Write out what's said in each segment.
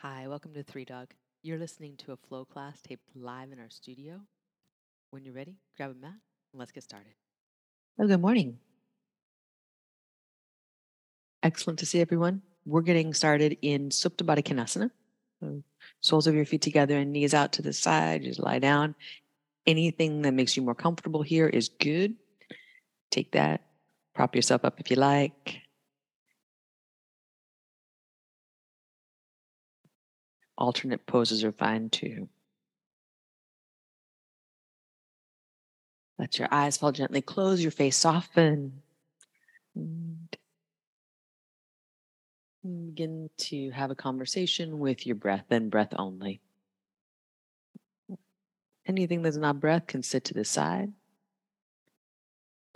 Hi, welcome to Three Dog. You're listening to a flow class taped live in our studio. When you're ready, grab a mat and let's get started. Oh, good morning. Excellent to see everyone. We're getting started in Supta Baddha Konasana. So soles of your feet together and knees out to the side. Just lie down. Anything that makes you more comfortable here is good. Take that. Prop yourself up if you like. Alternate poses are fine too. Let your eyes fall gently close, your face soften. And begin to have a conversation with your breath and breath only. Anything that's not breath can sit to the side.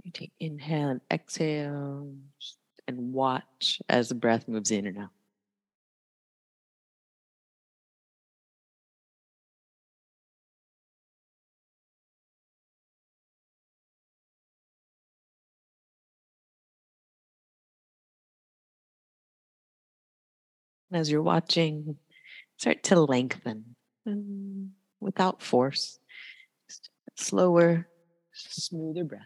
You take inhale and exhale and watch as the breath moves in and out. As you're watching, start to lengthen um, without force. Slower, smoother breath.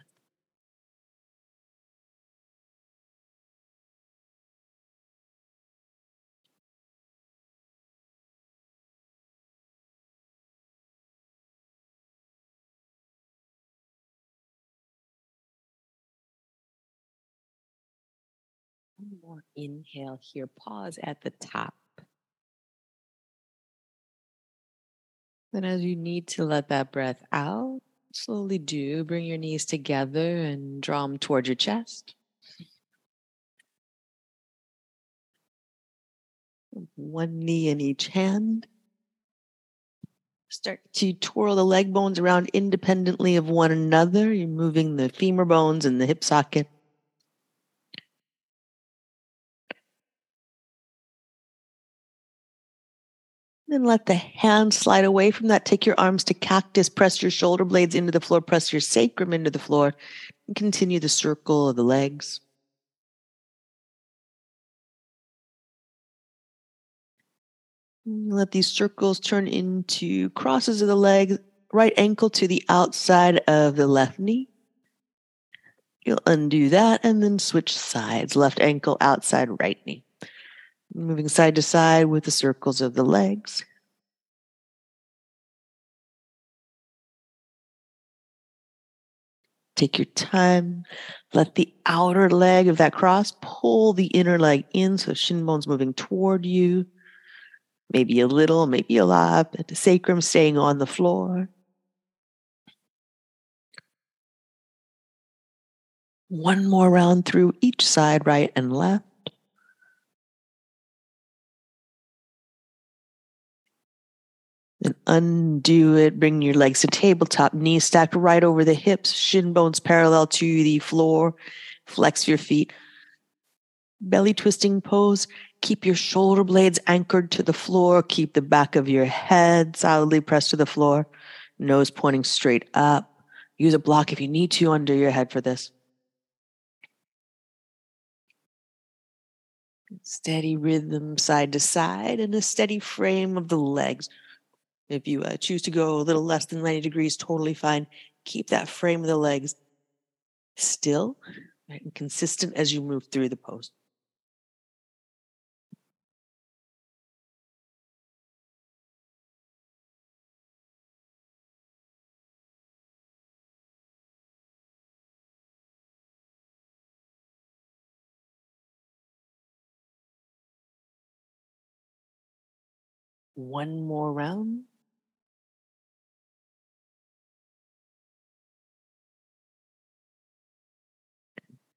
One more inhale here. Pause at the top. Then, as you need to let that breath out, slowly do bring your knees together and draw them towards your chest. One knee in each hand. Start to twirl the leg bones around independently of one another. You're moving the femur bones and the hip socket. Then let the hands slide away from that. Take your arms to cactus. Press your shoulder blades into the floor. Press your sacrum into the floor. And continue the circle of the legs. Let these circles turn into crosses of the legs. Right ankle to the outside of the left knee. You'll undo that and then switch sides. Left ankle outside right knee. Moving side to side with the circles of the legs. Take your time. Let the outer leg of that cross pull the inner leg in so shin bone's moving toward you. Maybe a little, maybe a lot, but the sacrum staying on the floor. One more round through each side, right and left. Then undo it. Bring your legs to tabletop, knees stacked right over the hips, shin bones parallel to the floor. Flex your feet. Belly twisting pose. Keep your shoulder blades anchored to the floor. Keep the back of your head solidly pressed to the floor. Nose pointing straight up. Use a block if you need to under your head for this. Steady rhythm side to side and a steady frame of the legs. If you uh, choose to go a little less than 90 degrees, totally fine. Keep that frame of the legs still right, and consistent as you move through the pose. One more round.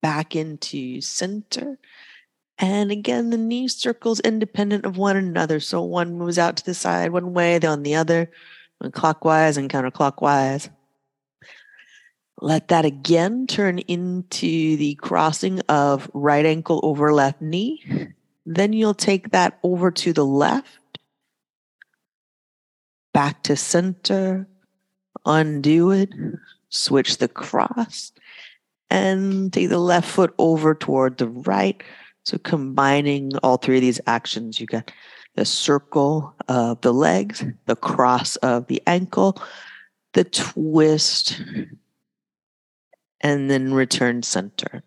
Back into center. And again, the knee circles independent of one another. So one moves out to the side one way, then the other, clockwise and counterclockwise. Let that again turn into the crossing of right ankle over left knee. Then you'll take that over to the left, back to center, undo it, switch the cross, and take the left foot over toward the right. So combining all three of these actions, you get the circle of the legs, the cross of the ankle, the twist, and then return center.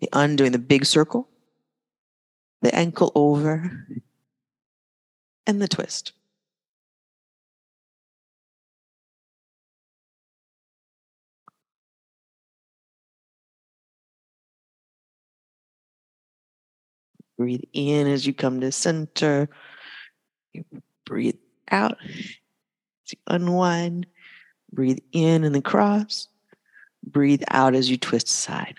The undoing the big circle, the ankle over, and the twist. Breathe in as you come to center. You breathe out as you unwind. Breathe in and then cross. Breathe out as you twist aside.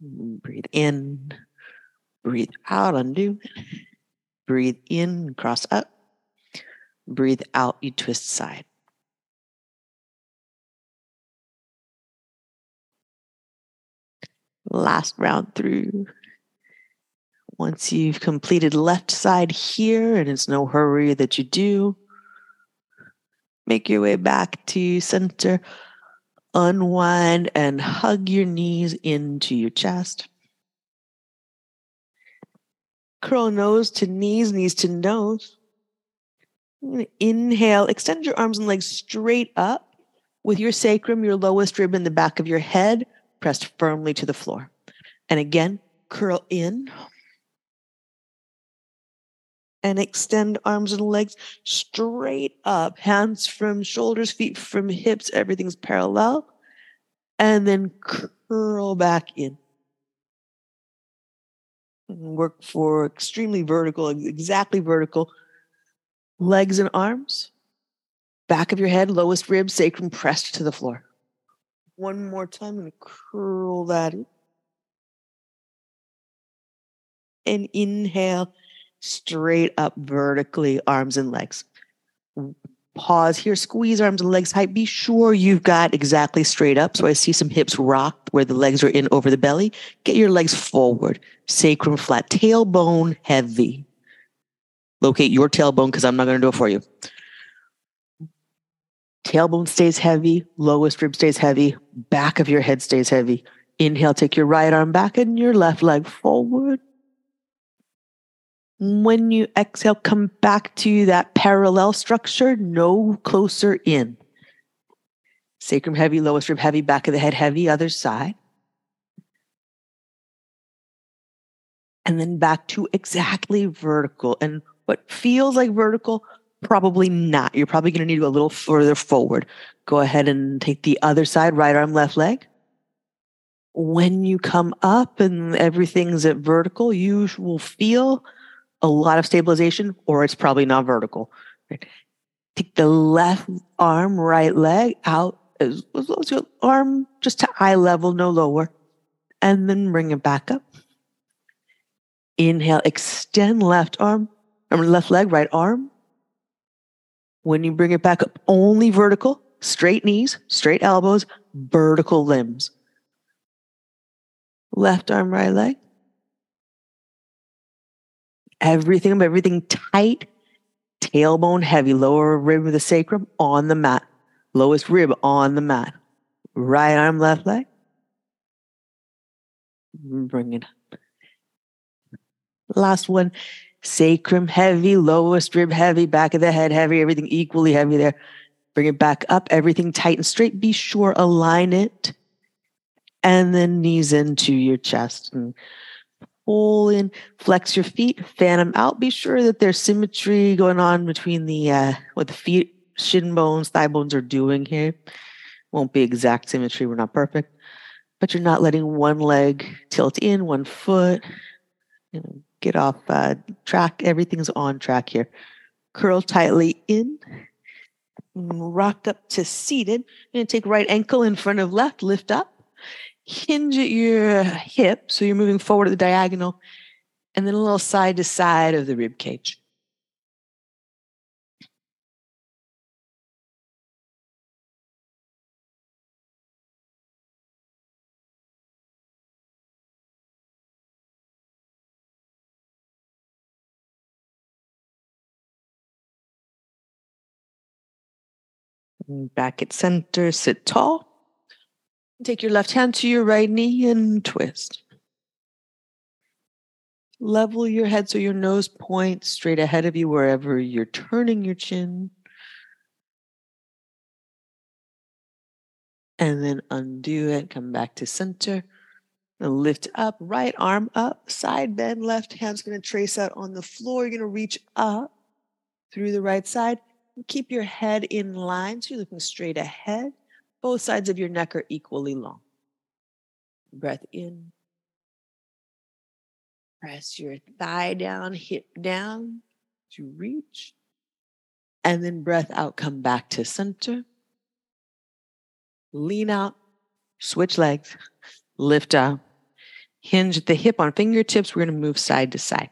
Breathe in. Breathe out, undo. Breathe in, cross up. Breathe out, you twist side. Last round through. Once you've completed left side here, and it's no hurry that you do, make your way back to center. Unwind and hug your knees into your chest. Curl nose to knees, knees to nose. Inhale, extend your arms and legs straight up with your sacrum, your lowest rib in the back of your head, pressed firmly to the floor. And again, curl in and extend arms and legs straight up, hands from shoulders, feet from hips, everything's parallel. And then curl back in. Work for extremely vertical, exactly vertical. Legs and arms, back of your head, lowest rib, sacrum pressed to the floor. One more time and curl that in. And inhale straight up vertically, arms and legs. Pause here, squeeze arms and legs tight. Be sure you've got exactly straight up. So I see some hips rock where the legs are in over the belly. Get your legs forward, sacrum flat, tailbone heavy. Locate your tailbone because I'm not going to do it for you. Tailbone stays heavy, lowest rib stays heavy, back of your head stays heavy. Inhale, take your right arm back and your left leg forward. When you exhale, come back to that parallel structure, no closer in. Sacrum heavy, lowest rib heavy, back of the head heavy, other side. And then back to exactly vertical. And what feels like vertical, probably not. You're probably going to need to go a little further forward. Go ahead and take the other side, right arm, left leg. When you come up and everything's at vertical, you will feel a lot of stabilization, or it's probably not vertical. Take the left arm, right leg out as, as low as your arm, just to eye level, no lower, and then bring it back up. Inhale, extend left arm, or left leg, right arm. When you bring it back up, only vertical, straight knees, straight elbows, vertical limbs. Left arm, right leg everything, everything tight, tailbone heavy, lower rib of the sacrum on the mat, lowest rib on the mat, right arm, left leg. Bring it up. Last one, sacrum heavy, lowest rib heavy, back of the head heavy, everything equally heavy there. Bring it back up, everything tight and straight. Be sure, align it. And then knees into your chest. And pull in, flex your feet, fan them out. Be sure that there's symmetry going on between the uh, what the feet, shin bones, thigh bones are doing here. Won't be exact symmetry. We're not perfect, but you're not letting one leg tilt in, one foot. You know, get off uh, track. Everything's on track here. Curl tightly in. Rock up to seated. You're going to take right ankle in front of left, lift up hinge at your hip, so you're moving forward at the diagonal, and then a little side to side of the rib cage. Back at center, sit tall. Take your left hand to your right knee and twist. Level your head so your nose points straight ahead of you wherever you're turning your chin. And then undo it, come back to center. And lift up, right arm up, side bend, left hand's gonna trace out on the floor. You're gonna reach up through the right side. Keep your head in line so you're looking straight ahead. Both sides of your neck are equally long. Breath in. Press your thigh down, hip down to reach. And then breath out, come back to center. Lean out, switch legs, lift up, hinge at the hip on fingertips. We're going to move side to side.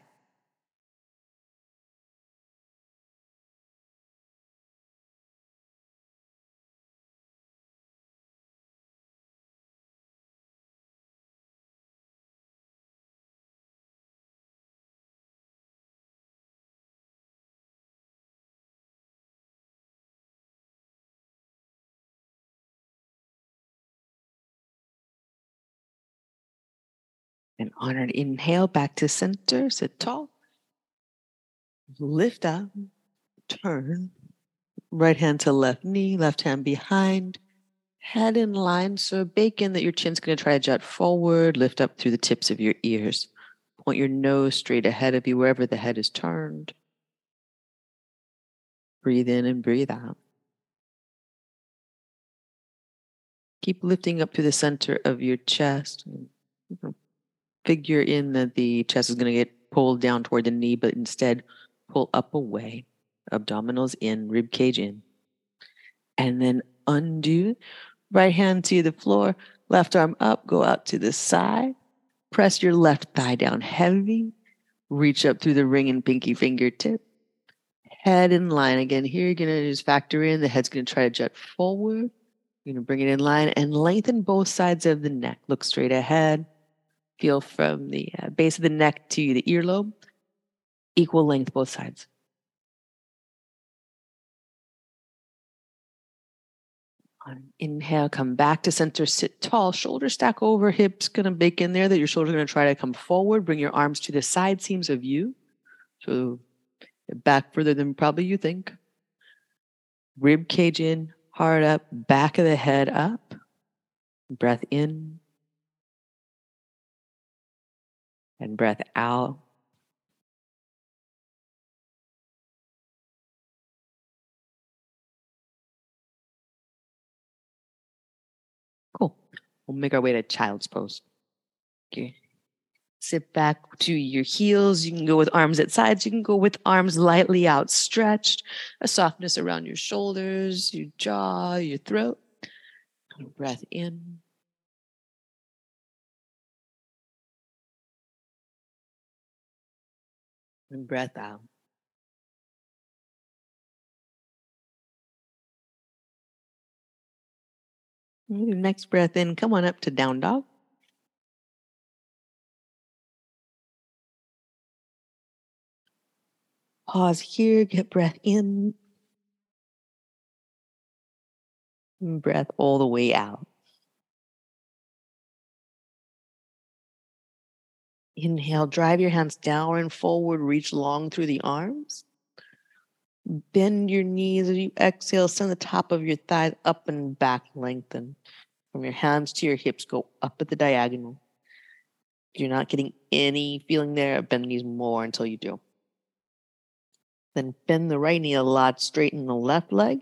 On an inhale, back to center, sit tall. Lift up, turn. Right hand to left knee, left hand behind. Head in line. So bake in that your chin's going to try to jut forward, lift up through the tips of your ears. Point your nose straight ahead of you, wherever the head is turned. Breathe in and breathe out. Keep lifting up to the center of your chest figure in that the chest is going to get pulled down toward the knee, but instead pull up away, abdominals in, rib cage in. And then undo. Right hand to the floor, left arm up, go out to the side. Press your left thigh down heavy. Reach up through the ring and pinky fingertip. Head in line again. Here, you're going to just factor in. The head's going to try to jut forward. You're going to bring it in line and lengthen both sides of the neck. Look straight ahead feel from the uh, base of the neck to the earlobe, equal length both sides. On inhale, come back to center, sit tall, shoulder stack over, hips gonna bake in there that your shoulders are gonna try to come forward. Bring your arms to the side seams of you. So back further than probably you think. Rib cage in, heart up, back of the head up. Breath in. And breath out. Cool. We'll make our way to child's pose. Okay. Sit back to your heels. You can go with arms at sides. You can go with arms lightly outstretched. A softness around your shoulders, your jaw, your throat. Breath in. And breath out. Next breath in, come on up to down dog. Pause here, get breath in. Breath all the way out. Inhale, drive your hands down and forward, reach long through the arms. Bend your knees as you exhale, send the top of your thighs up and back, lengthen. From your hands to your hips, go up at the diagonal. You're not getting any feeling there, bend the knees more until you do. Then bend the right knee a lot, straighten the left leg.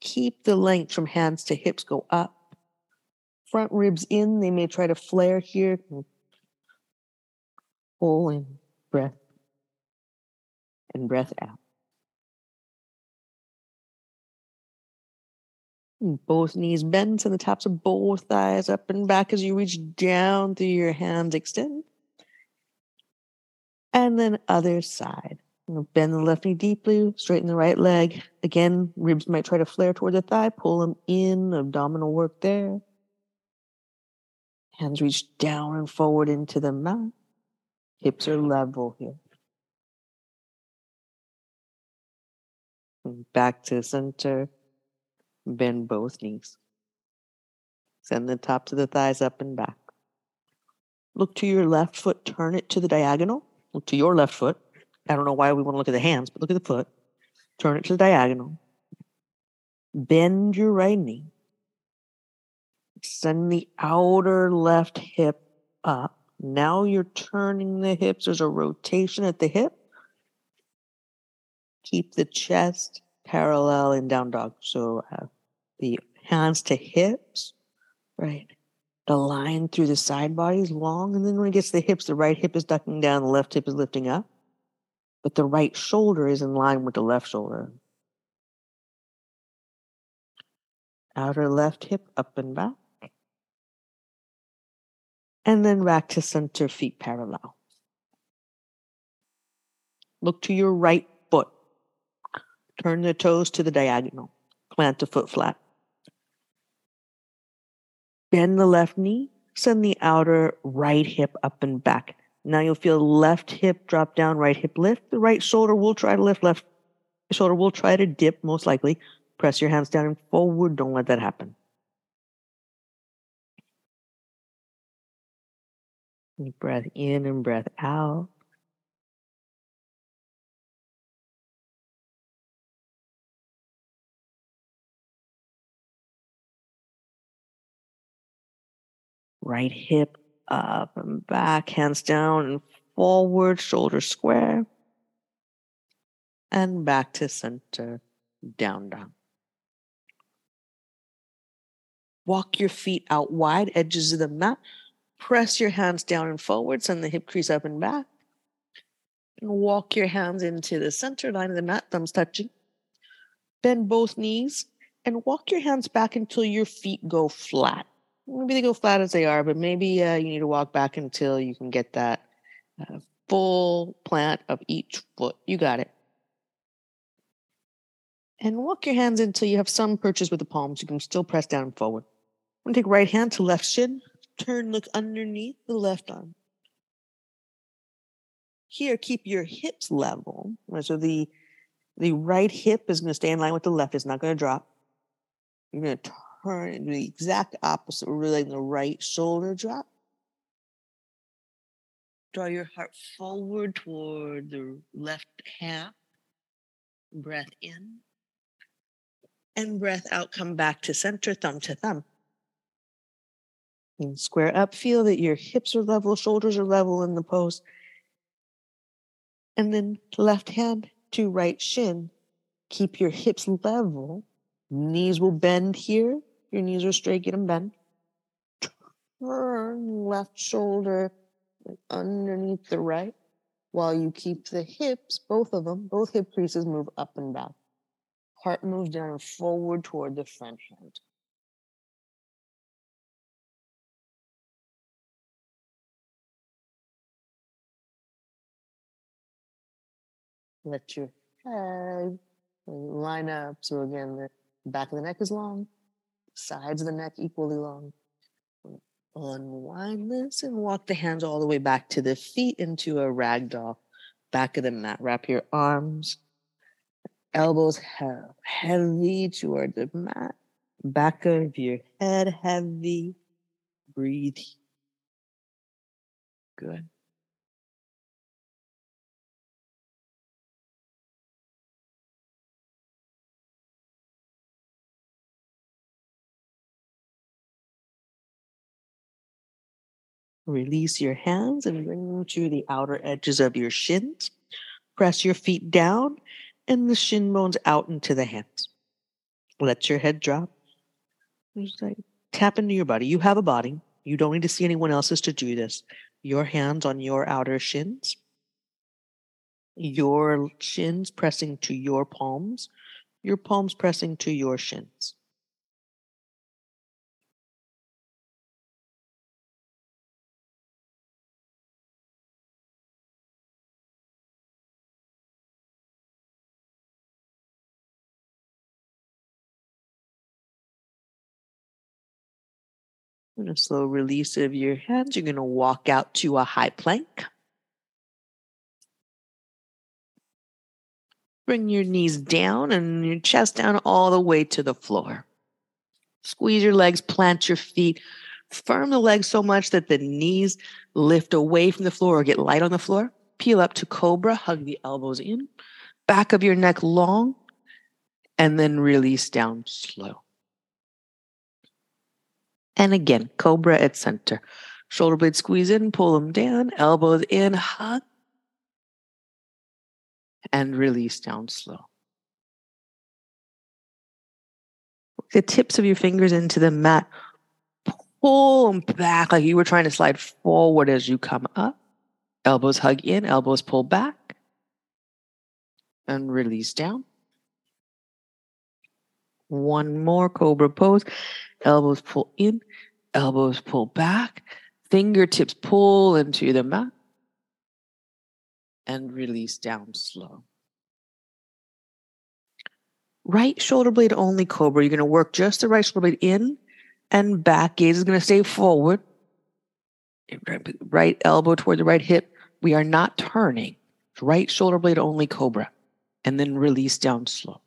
Keep the length from hands to hips, go up. Front ribs in, they may try to flare here. Pull in breath and breath out. Both knees bend to the tops of both thighs, up and back as you reach down through your hands, extend. And then other side. Bend the left knee deeply, straighten the right leg. Again, ribs might try to flare toward the thigh, pull them in, abdominal work there. Hands reach down and forward into the mat. Hips are level here. Back to center. Bend both knees. Send the tops of the thighs up and back. Look to your left foot, turn it to the diagonal. Look to your left foot. I don't know why we want to look at the hands, but look at the foot. Turn it to the diagonal. Bend your right knee. Send the outer left hip up. Now you're turning the hips. There's a rotation at the hip. Keep the chest parallel in down dog. So uh, the hands to hips, right? The line through the side body is long. And then when it gets to the hips, the right hip is ducking down, the left hip is lifting up. But the right shoulder is in line with the left shoulder. Outer left hip up and back. And then back to center, feet parallel. Look to your right foot. Turn the toes to the diagonal. Plant the foot flat. Bend the left knee. Send the outer right hip up and back. Now you'll feel left hip drop down, right hip lift. The right shoulder will try to lift, left shoulder will try to dip, most likely. Press your hands down and forward. Don't let that happen. Breath in and breath out. Right hip up and back, hands down and forward, shoulders square. And back to center, down, down. Walk your feet out wide, edges of the mat. Press your hands down and forward, send the hip crease up and back. And walk your hands into the center line of the mat, thumbs touching. Bend both knees and walk your hands back until your feet go flat maybe they go flat as they are, but maybe uh, you need to walk back until you can get that uh, full plant of each foot. You got it. And walk your hands until you have some purchase with the palms. You can still press down and forward. I'm going to take right hand to left shin. Turn, look underneath the left arm. Here, keep your hips level. So the, the right hip is going to stay in line with the left. It's not going to drop. You're going to turn and do the exact opposite. We're letting the right shoulder drop. Draw your heart forward toward the left half. Breath in. And breath out, come back to center, thumb to thumb. And square up, feel that your hips are level, shoulders are level in the pose. And then left hand to right shin. Keep your hips level. Knees will bend here. Your knees are straight, get them bent. Turn left shoulder underneath the right while you keep the hips, both of them, both hip creases move up and back. Heart moves down and forward toward the front hand. Let your head line up. So again, the back of the neck is long, sides of the neck equally long. Unwind this and walk the hands all the way back to the feet into a ragdoll. Back of the mat. Wrap your arms, elbows heavy toward the mat. Back of your head heavy. Breathe. Good. Release your hands and bring them to the outer edges of your shins. Press your feet down and the shin bones out into the hands. Let your head drop. Just like tap into your body. You have a body. You don't need to see anyone else's to do this. Your hands on your outer shins. Your shins pressing to your palms. Your palms pressing to your shins. Slow release of your hands. You're going to walk out to a high plank. Bring your knees down and your chest down all the way to the floor. Squeeze your legs, plant your feet. Firm the legs so much that the knees lift away from the floor or get light on the floor. peel up to cobra, hug the elbows in, back of your neck long, and then release down slow. And again, cobra at center. Shoulder blades squeeze in, pull them down, elbows in, hug, and release down slow. The tips of your fingers into the mat. Pull them back like you were trying to slide forward as you come up. Elbows hug in, elbows pull back, and release down. One more cobra pose. Elbows pull in, elbows pull back, fingertips pull into the mat, and release down slow. Right shoulder blade only cobra. You're going to work just the right shoulder blade in and back. Gaze is going to stay forward. Right elbow toward the right hip. We are not turning. Right shoulder blade only cobra. And then release down slow.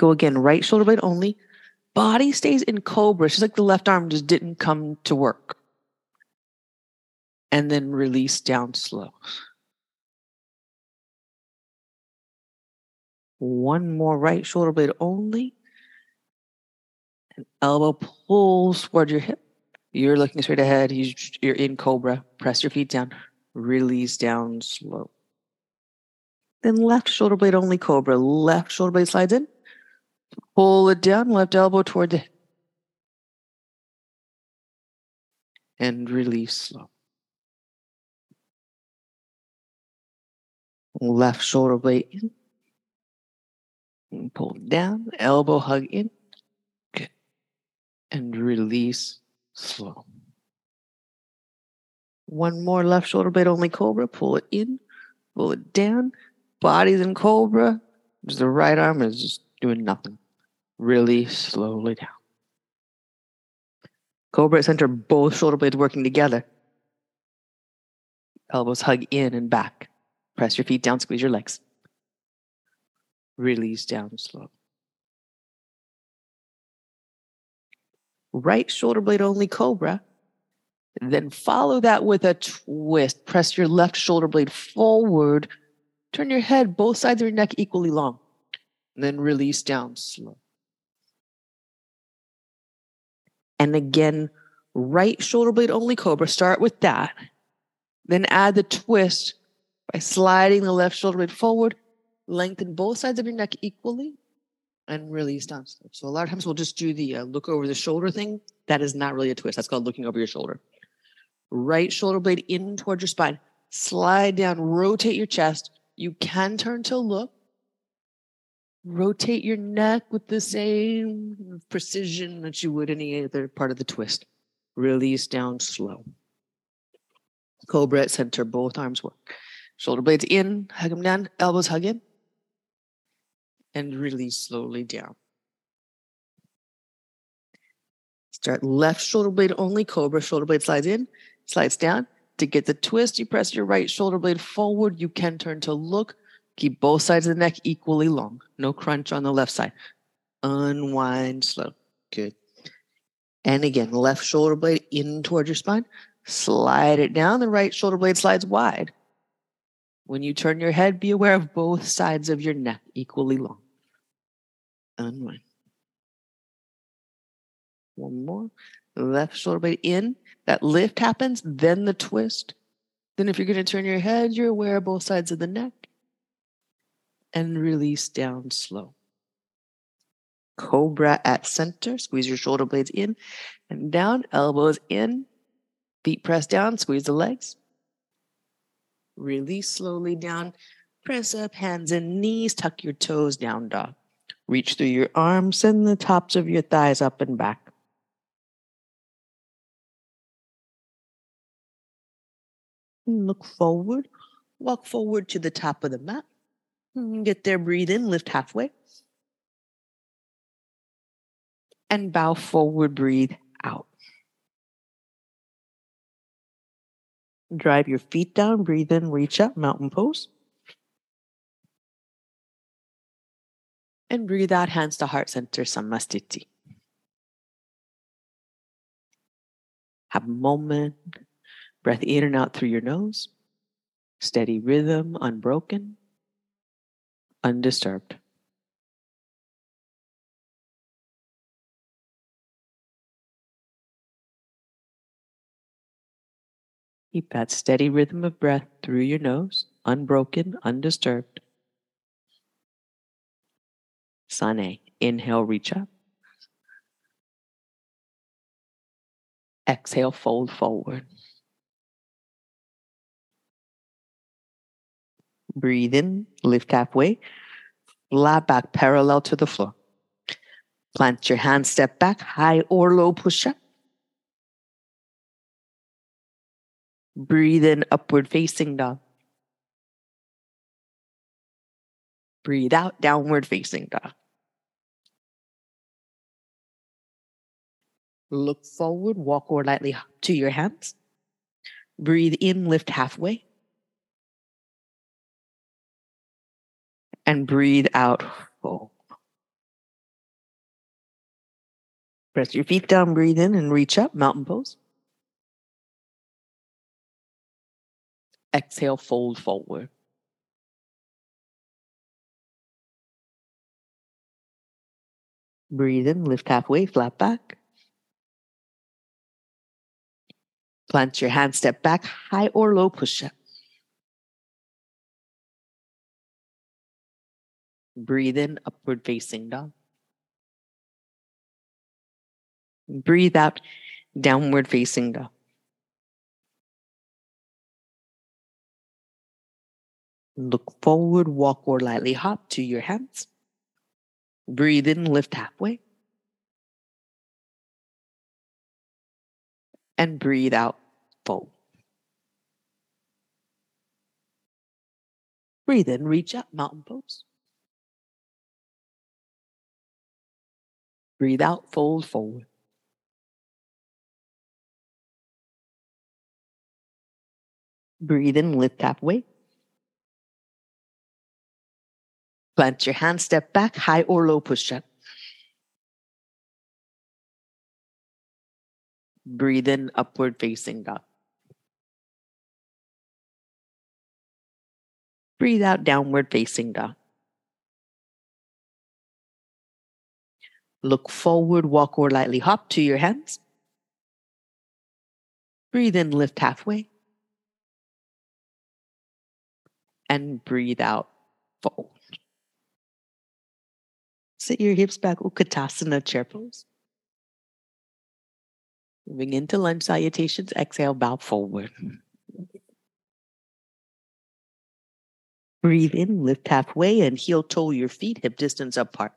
Go again, right shoulder blade only. Body stays in cobra. Just like the left arm just didn't come to work. And then release down slow. One more right shoulder blade only. And elbow pulls toward your hip. You're looking straight ahead. You're in cobra. Press your feet down. Release down slow. Then left shoulder blade only cobra. Left shoulder blade slides in. Pull it down. Left elbow toward the. And release slow. Left shoulder blade in. And pull down. Elbow hug in. Good. And release slow. One more left shoulder blade only cobra. Pull it in, pull it down. Body's in cobra. The right arm is just doing nothing. Really slowly down. Cobra center, both shoulder blades working together. Elbows hug in and back. Press your feet down, squeeze your legs. Release down slow. right shoulder blade only cobra. Then follow that with a twist. Press your left shoulder blade forward. Turn your head, both sides of your neck equally long. And then release down slow. And again, right shoulder blade only cobra. Start with that. Then add the twist by sliding the left shoulder blade forward. Lengthen both sides of your neck equally and release down. slow. So a lot of times we'll just do the uh, look over the shoulder thing. That is not really a twist. That's called looking over your shoulder. Right shoulder blade in towards your spine. Slide down, rotate your chest. You can turn to look. Rotate your neck with the same precision that you would any other part of the twist. Release down slow. Cobra at center, both arms work. Shoulder blades in, hug them down, elbows hug in and release slowly down. Start left shoulder blade only, cobra. Shoulder blade slides in, slides down. To get the twist, you press your right shoulder blade forward. You can turn to look. Keep both sides of the neck equally long. No crunch on the left side. Unwind slow. Good. And again, left shoulder blade in towards your spine. Slide it down. The right shoulder blade slides wide. When you turn your head, be aware of both sides of your neck equally long. Unwind. One more. Left shoulder blade in. That lift happens, then the twist. Then, if you're going to turn your head, you're aware of both sides of the neck. And release down slow. Cobra at center. Squeeze your shoulder blades in and down. Elbows in. Feet press down. Squeeze the legs. Release slowly down. Press up hands and knees. Tuck your toes down, dog. Reach through your arms. Send the tops of your thighs up and back. Look forward. Walk forward to the top of the mat. Mm, get there, breathe in, lift halfway. And bow forward, breathe out. Drive your feet down, breathe in, reach up, mountain pose. And breathe out, hands to heart center, Samastiti. Have a moment Breath in and out through your nose. Steady rhythm, unbroken, undisturbed. Keep that steady rhythm of breath through your nose, unbroken, undisturbed. Sane. Inhale, reach up. Exhale, fold forward. Breathe in, lift halfway, flat back parallel to the floor. Plant your hands, step back, high or low push up. Breathe in, upward facing dog. Breathe out, downward facing dog. Look forward, walk or lightly to your hands. Breathe in, lift halfway. And breathe out, fold. Press your feet down, breathe in and reach up, mountain pose. Exhale, fold forward. Breathe in, lift halfway, flat back. Plant your hand, step back, high or low push up. Breathe in, upward facing dog. Breathe out, downward facing dog. Look forward, walk or lightly hop to your hands. Breathe in, lift halfway. And breathe out, fold. Breathe in, reach up, mountain pose. Breathe out, fold forward. Breathe in, lift halfway. Plant your hand, step back, high or low push up. Breathe in, upward facing dog. Breathe out, downward facing dog. Look forward, walk or lightly hop to your hands. Breathe in, lift halfway. And breathe out, fold. Sit your hips back, Utkatasana chair pose. Moving into lunge salutations, exhale, bow forward. Breathe in, lift halfway, and heel toe your feet hip distance apart.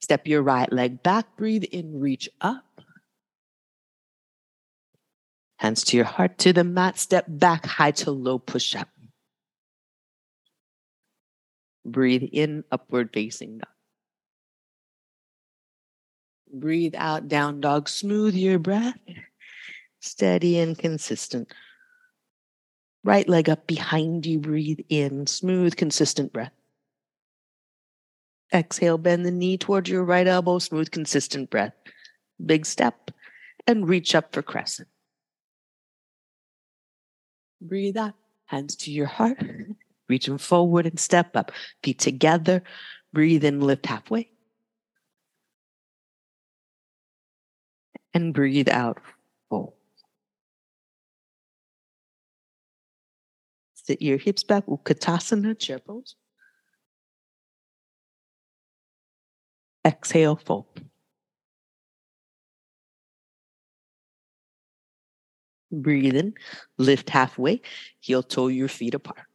Step your right leg back, breathe in, reach up. Hands to your heart, to the mat, step back, high to low push up. Breathe in, upward facing dog. Breathe out, down dog. Smooth your breath. Steady and consistent. Right leg up behind you. Breathe in. Smooth, consistent breath. Exhale, bend the knee towards your right elbow. Smooth, consistent breath. Big step and reach up for crescent. Breathe out. Hands to your heart. Reaching forward and step up. Feet together. Breathe in, lift halfway. and breathe out fold. Sit your hips back, Utkatasana, chair pose. Exhale, fold. Breathe in, lift halfway, heel toe your feet apart.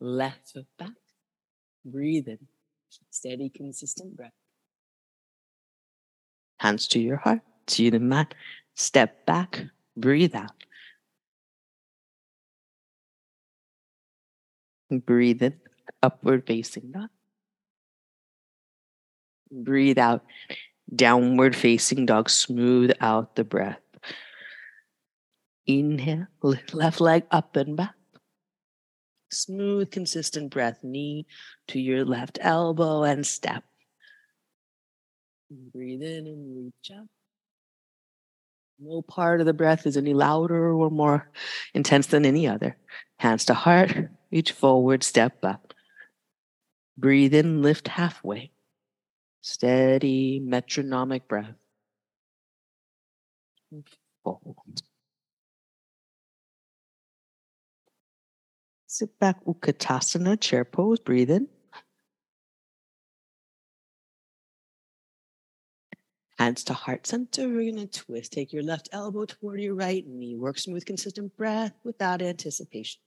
Left foot back, breathe in, steady, consistent breath. Hands to your heart, to the mat, step back, breathe out. Breathe in, upward facing dog. Breathe out, downward facing dog, smooth out the breath. Inhale, left leg up and back. Smooth, consistent breath, knee to your left elbow and step. Breathe in and reach up. No part of the breath is any louder or more intense than any other. Hands to heart, reach forward, step up. Breathe in, lift halfway. Steady, metronomic breath. Fold. Sit back, Utkatasana, chair pose, breathe in. Hands to heart center. We're going to twist. Take your left elbow toward your right knee. Work smooth, consistent breath without anticipation.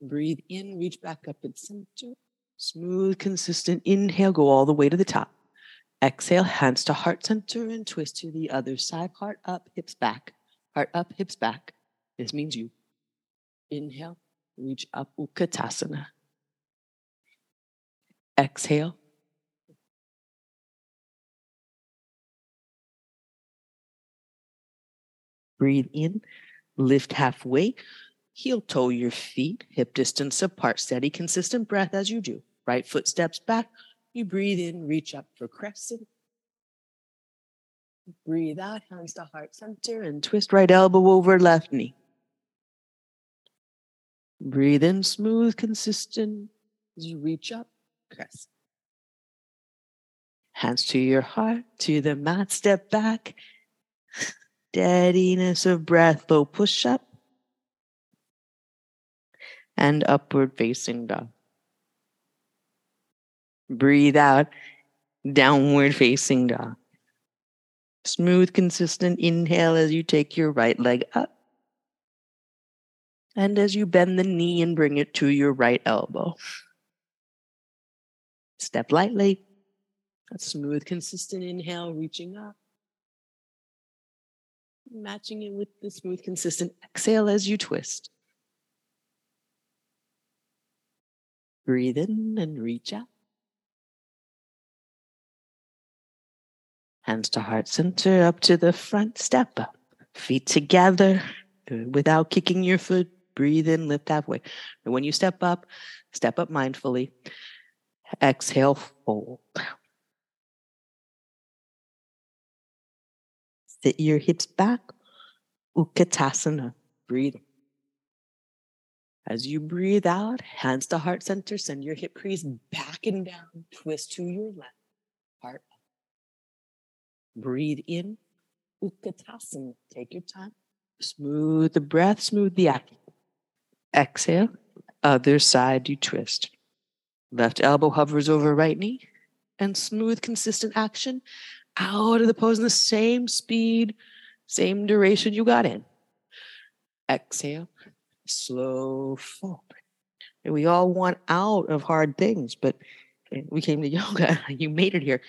Breathe in, reach back up and center. Smooth, consistent inhale, go all the way to the top. Exhale, hands to heart center and twist to the other side. Heart up, hips back. Heart up, hips back. This means you. Inhale, reach up, Utkatasana. Exhale, Breathe in, lift halfway, heel toe your feet, hip distance apart. Steady, consistent breath as you do. Right foot steps back. You breathe in, reach up for crescent. Breathe out, hands to heart center, and twist right elbow over left knee. Breathe in, smooth, consistent as you reach up, crescent. Hands to your heart, to the mat, step back, steadiness of breath, low push up and upward facing dog. Breathe out, downward facing dog. Smooth, consistent inhale as you take your right leg up. And as you bend the knee and bring it to your right elbow. Step lightly. A smooth, consistent inhale, reaching up matching it with the smooth, consistent exhale as you twist. Breathe in and reach out. Hands to heart center, up to the front, step up. Feet together uh, without kicking your foot. Breathe in, lift halfway. And when you step up, step up mindfully. Exhale, fold. Sit your hips back. Utkatasana. Breathe. As you breathe out, hands to heart center, send your hip crease back and down. Twist to your left. Heart up. Breathe in. Utkatasana. Take your time. Smooth the breath, smooth the action. Exhale. Other side, you twist. Left elbow hovers over right knee. And smooth, consistent action out of the pose in the same speed, same duration you got in. Exhale, slow forward. And we all want out of hard things, but eh, we came to yoga. You made it here.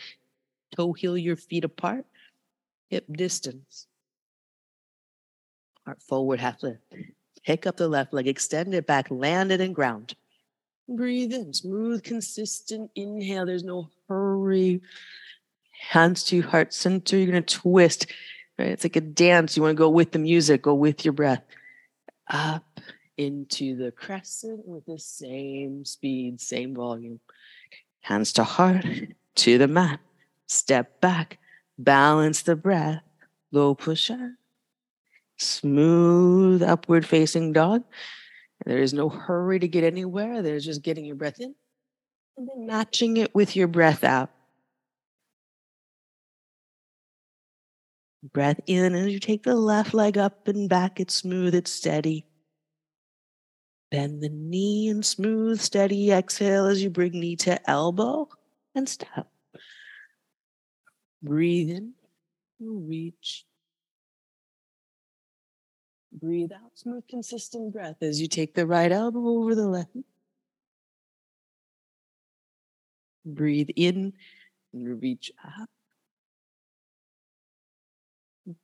Toe heel your feet apart, hip distance. Heart forward, half lift. Pick up the left leg, extend it back, land it and ground. Breathe in, smooth, consistent inhale. There's no hurry hands to heart center. You're going to twist. Right? It's like a dance. You want to go with the music, go with your breath. Up into the crescent with the same speed, same volume. Hands to heart, to the mat. Step back, balance the breath. Low push up. Smooth upward facing dog. There is no hurry to get anywhere. There's just getting your breath in and then matching it with your breath out. Breath in as you take the left leg up and back. It's smooth, it's steady. Bend the knee and smooth, steady exhale as you bring knee to elbow and step. Breathe in, reach. Breathe out, smooth, consistent breath as you take the right elbow over the left. Breathe in and reach up.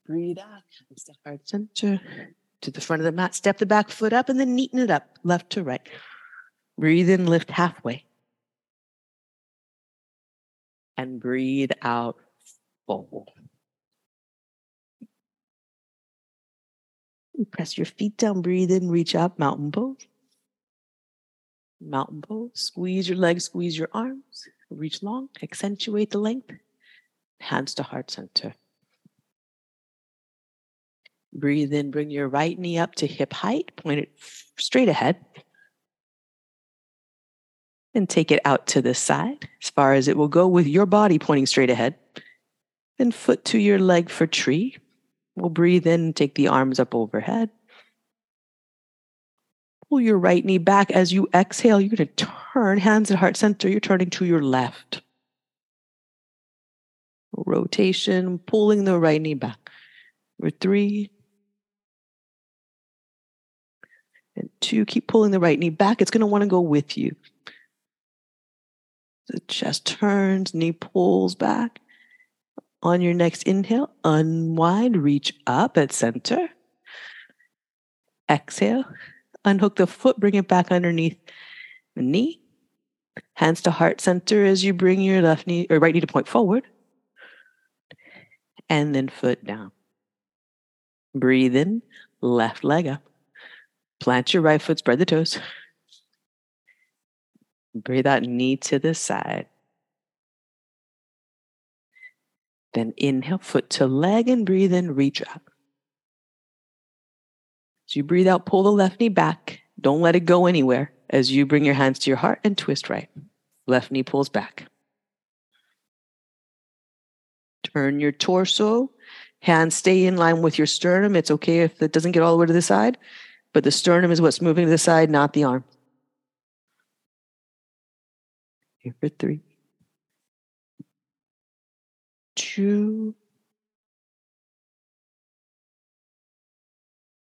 Breathe out. To heart center. To the front of the mat. Step the back foot up and then neaten it up, left to right. Breathe in, lift halfway. And breathe out, fold. Press your feet down, breathe in, reach up, mountain pose. Mountain pose. Squeeze your legs, squeeze your arms. Reach long, accentuate the length. Hands to heart center. Breathe in, bring your right knee up to hip height, point it straight ahead. And take it out to the side as far as it will go with your body pointing straight ahead. Then foot to your leg for tree. We'll breathe in, take the arms up overhead. Pull your right knee back as you exhale. You're going to turn hands at heart center. You're turning to your left. Rotation, pulling the right knee back. For three. And two, keep pulling the right knee back. It's going to want to go with you. The chest turns, knee pulls back. On your next inhale, unwind, reach up at center. Exhale, unhook the foot, bring it back underneath the knee. Hands to heart center as you bring your left knee or right knee to point forward. And then foot down. Breathe in, left leg up. Plant your right foot, spread the toes. Breathe out, knee to the side. Then inhale, foot to leg, and breathe in, reach up. As you breathe out, pull the left knee back. Don't let it go anywhere as you bring your hands to your heart and twist right. Left knee pulls back. Turn your torso. Hands stay in line with your sternum. It's okay if it doesn't get all the way to the side, but the sternum is what's moving to the side, not the arm. Here for three two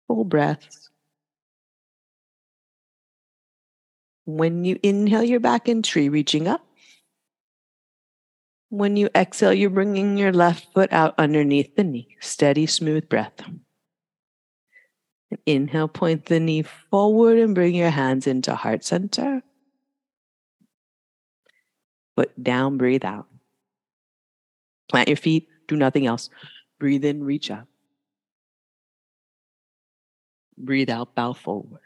full breaths. When you inhale, you're back in tree, reaching up. When you exhale, you're bringing your left foot out underneath the knee. Steady, smooth breath. Inhale, point the knee forward and bring your hands into heart center. Foot down, breathe out. Plant your feet, do nothing else. Breathe in, reach up. Breathe out, bow forward.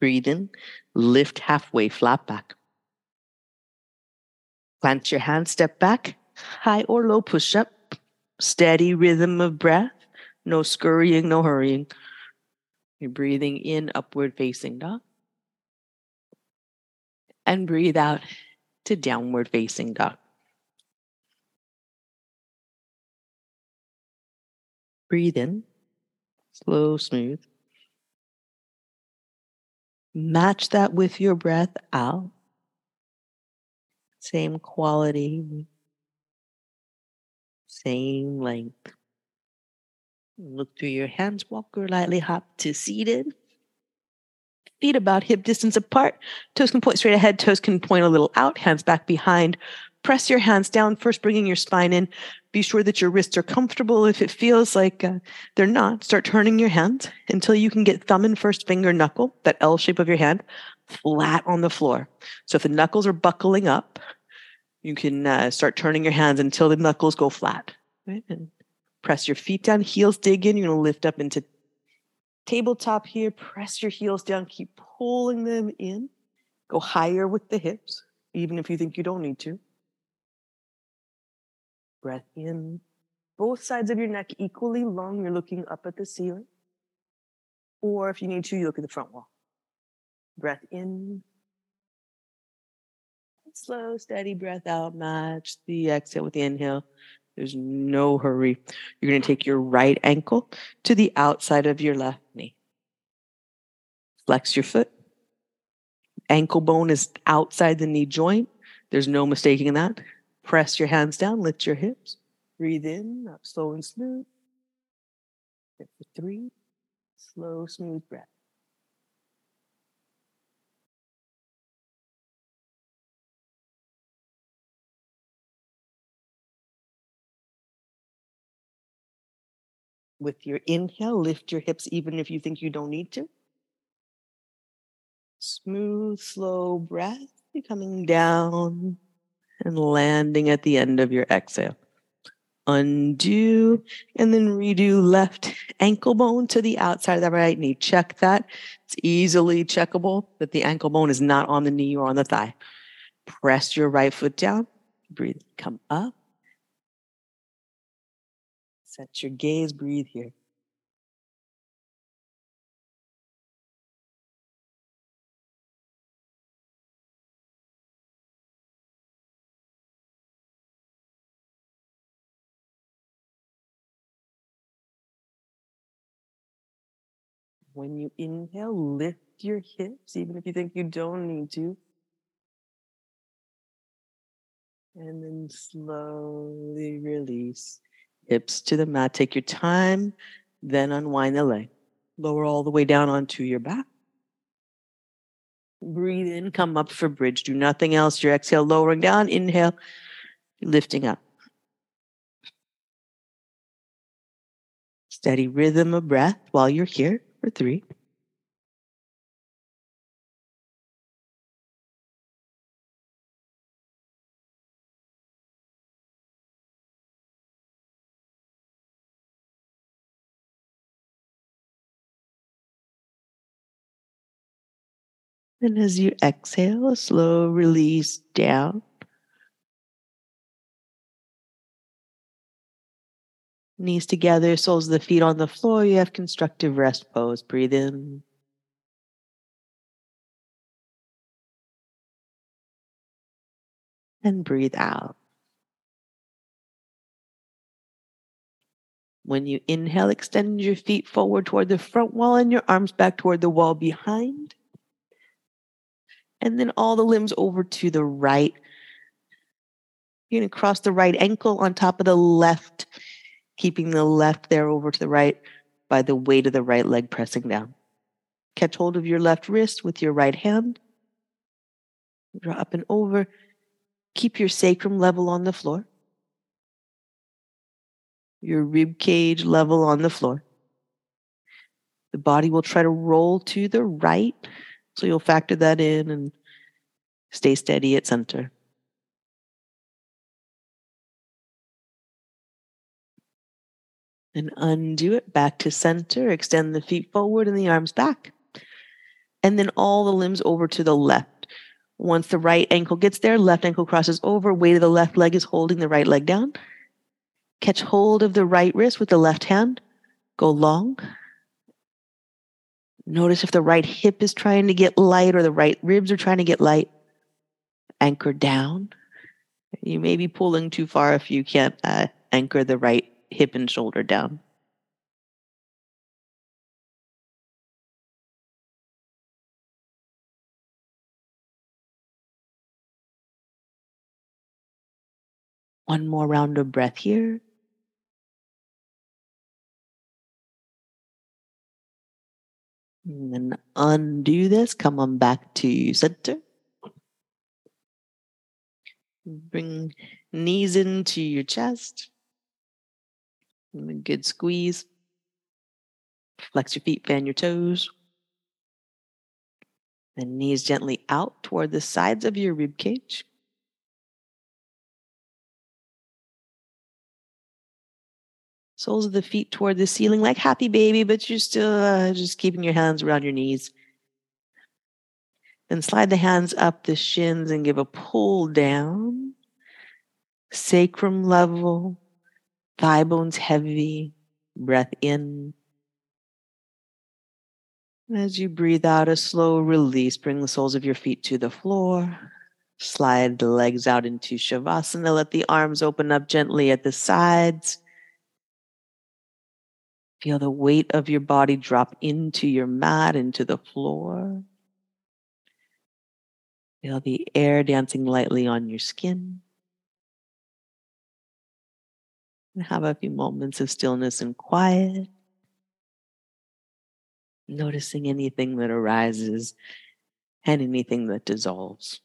Breathe in, lift halfway, flat back. Plant your hands, step back, high or low push up. Steady rhythm of breath, no scurrying, no hurrying. You're breathing in, upward facing dog and breathe out to downward facing dog. Breathe in, slow, smooth. Match that with your breath out. Same quality, same length. Look through your hands, walk or lightly hop to seated feet about hip distance apart. Toes can point straight ahead, toes can point a little out, hands back behind. Press your hands down, first bringing your spine in. Be sure that your wrists are comfortable. If it feels like uh, they're not, start turning your hands until you can get thumb and first finger knuckle, that L shape of your hand, flat on the floor. So if the knuckles are buckling up, you can uh, start turning your hands until the knuckles go flat. Right? And press your feet down, heels dig in. You're going to lift up into tabletop here. Press your heels down, keep pulling them in. Go higher with the hips, even if you think you don't need to. Breath in. Both sides of your neck equally long. You're looking up at the ceiling. Or if you need to, you look at the front wall. Breath in. Slow, steady breath out. Match the exhale with the inhale. There's no hurry. You're going to take your right ankle to the outside of your left knee. Flex your foot. Ankle bone is outside the knee joint. There's no mistaking that. Press your hands down, lift your hips. Breathe in, up slow and smooth. For three. Slow, smooth breath. With your inhale, lift your hips even if you think you don't need to. Smooth, slow breath, coming down and landing at the end of your exhale. Undo and then redo left ankle bone to the outside of the right knee. Check that. It's easily checkable that the ankle bone is not on the knee or on the thigh. Press your right foot down. Breathe. Come up. Set your gaze. Breathe here. When you inhale, lift your hips, even if you think you don't need to. And then slowly release. Hips to the mat. Take your time, then unwind the leg. Lower all the way down onto your back. Breathe in, come up for bridge. Do nothing else. Your exhale, lowering down. Inhale, lifting up. Steady rhythm of breath while you're here for three. And as you exhale, a slow release down. Knees together, soles of the feet on the floor. You have constructive rest pose. Breathe in. And breathe out. When you inhale, extend your feet forward toward the front wall and your arms back toward the wall behind. And then all the limbs over to the right. You're going to cross the right ankle on top of the left, keeping the left there over to the right by the weight of the right leg pressing down. Catch hold of your left wrist with your right hand. Draw up and over. Keep your sacrum level on the floor your rib cage level on the floor. The body will try to roll to the right, so you'll factor that in and stay steady at center. And undo it back to center. Extend the feet forward and the arms back. And then all the limbs over to the left. Once the right ankle gets there, left ankle crosses over. Weight of the left leg is holding the right leg down. Catch hold of the right wrist with the left hand. Go long. Notice if the right hip is trying to get light or the right ribs are trying to get light. Anchor down. You may be pulling too far if you can't uh, anchor the right hip and shoulder down. One more round of breath here. And then undo this. Come on back to center. Bring knees into your chest. And a good squeeze. Flex your feet, fan your toes. And knees gently out toward the sides of your rib cage. Soles of the feet toward the ceiling like happy baby, but you're still uh, just keeping your hands around your knees. Then slide the hands up the shins and give a pull down. Sacrum level, thigh bones heavy, breath in. As you breathe out, a slow release, bring the soles of your feet to the floor. Slide the legs out into Shavasana. Let the arms open up gently at the sides. Feel the weight of your body drop into your mat, into the floor. Feel the air dancing lightly on your skin. And have a few moments of stillness and quiet. Noticing anything that arises and anything that dissolves.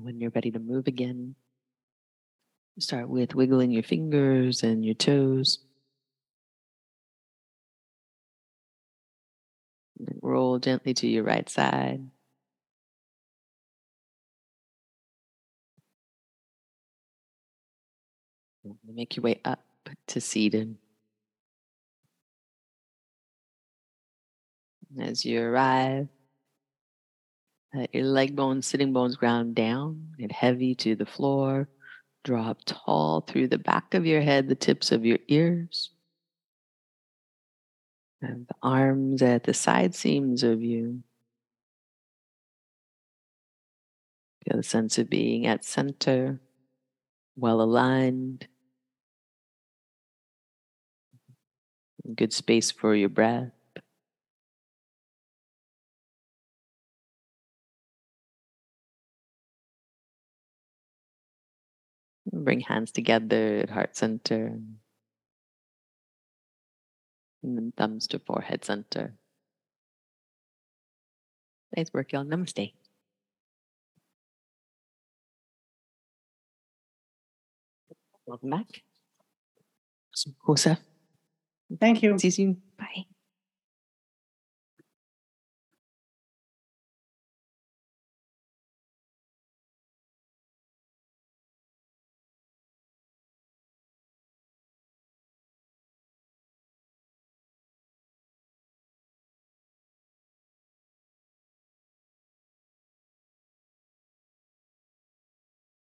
When you're ready to move again, start with wiggling your fingers and your toes. And roll gently to your right side. Make your way up to seated. As you arrive, let your leg bones, sitting bones ground down and heavy to the floor. Drop tall through the back of your head, the tips of your ears. And the arms at the side seams of you. Feel the sense of being at center, well aligned. Good space for your breath. Bring hands together at heart center. And then thumbs to forehead center. Nice work, y'all. Namaste. Welcome back. Awesome. Joseph, Thank you. see you soon.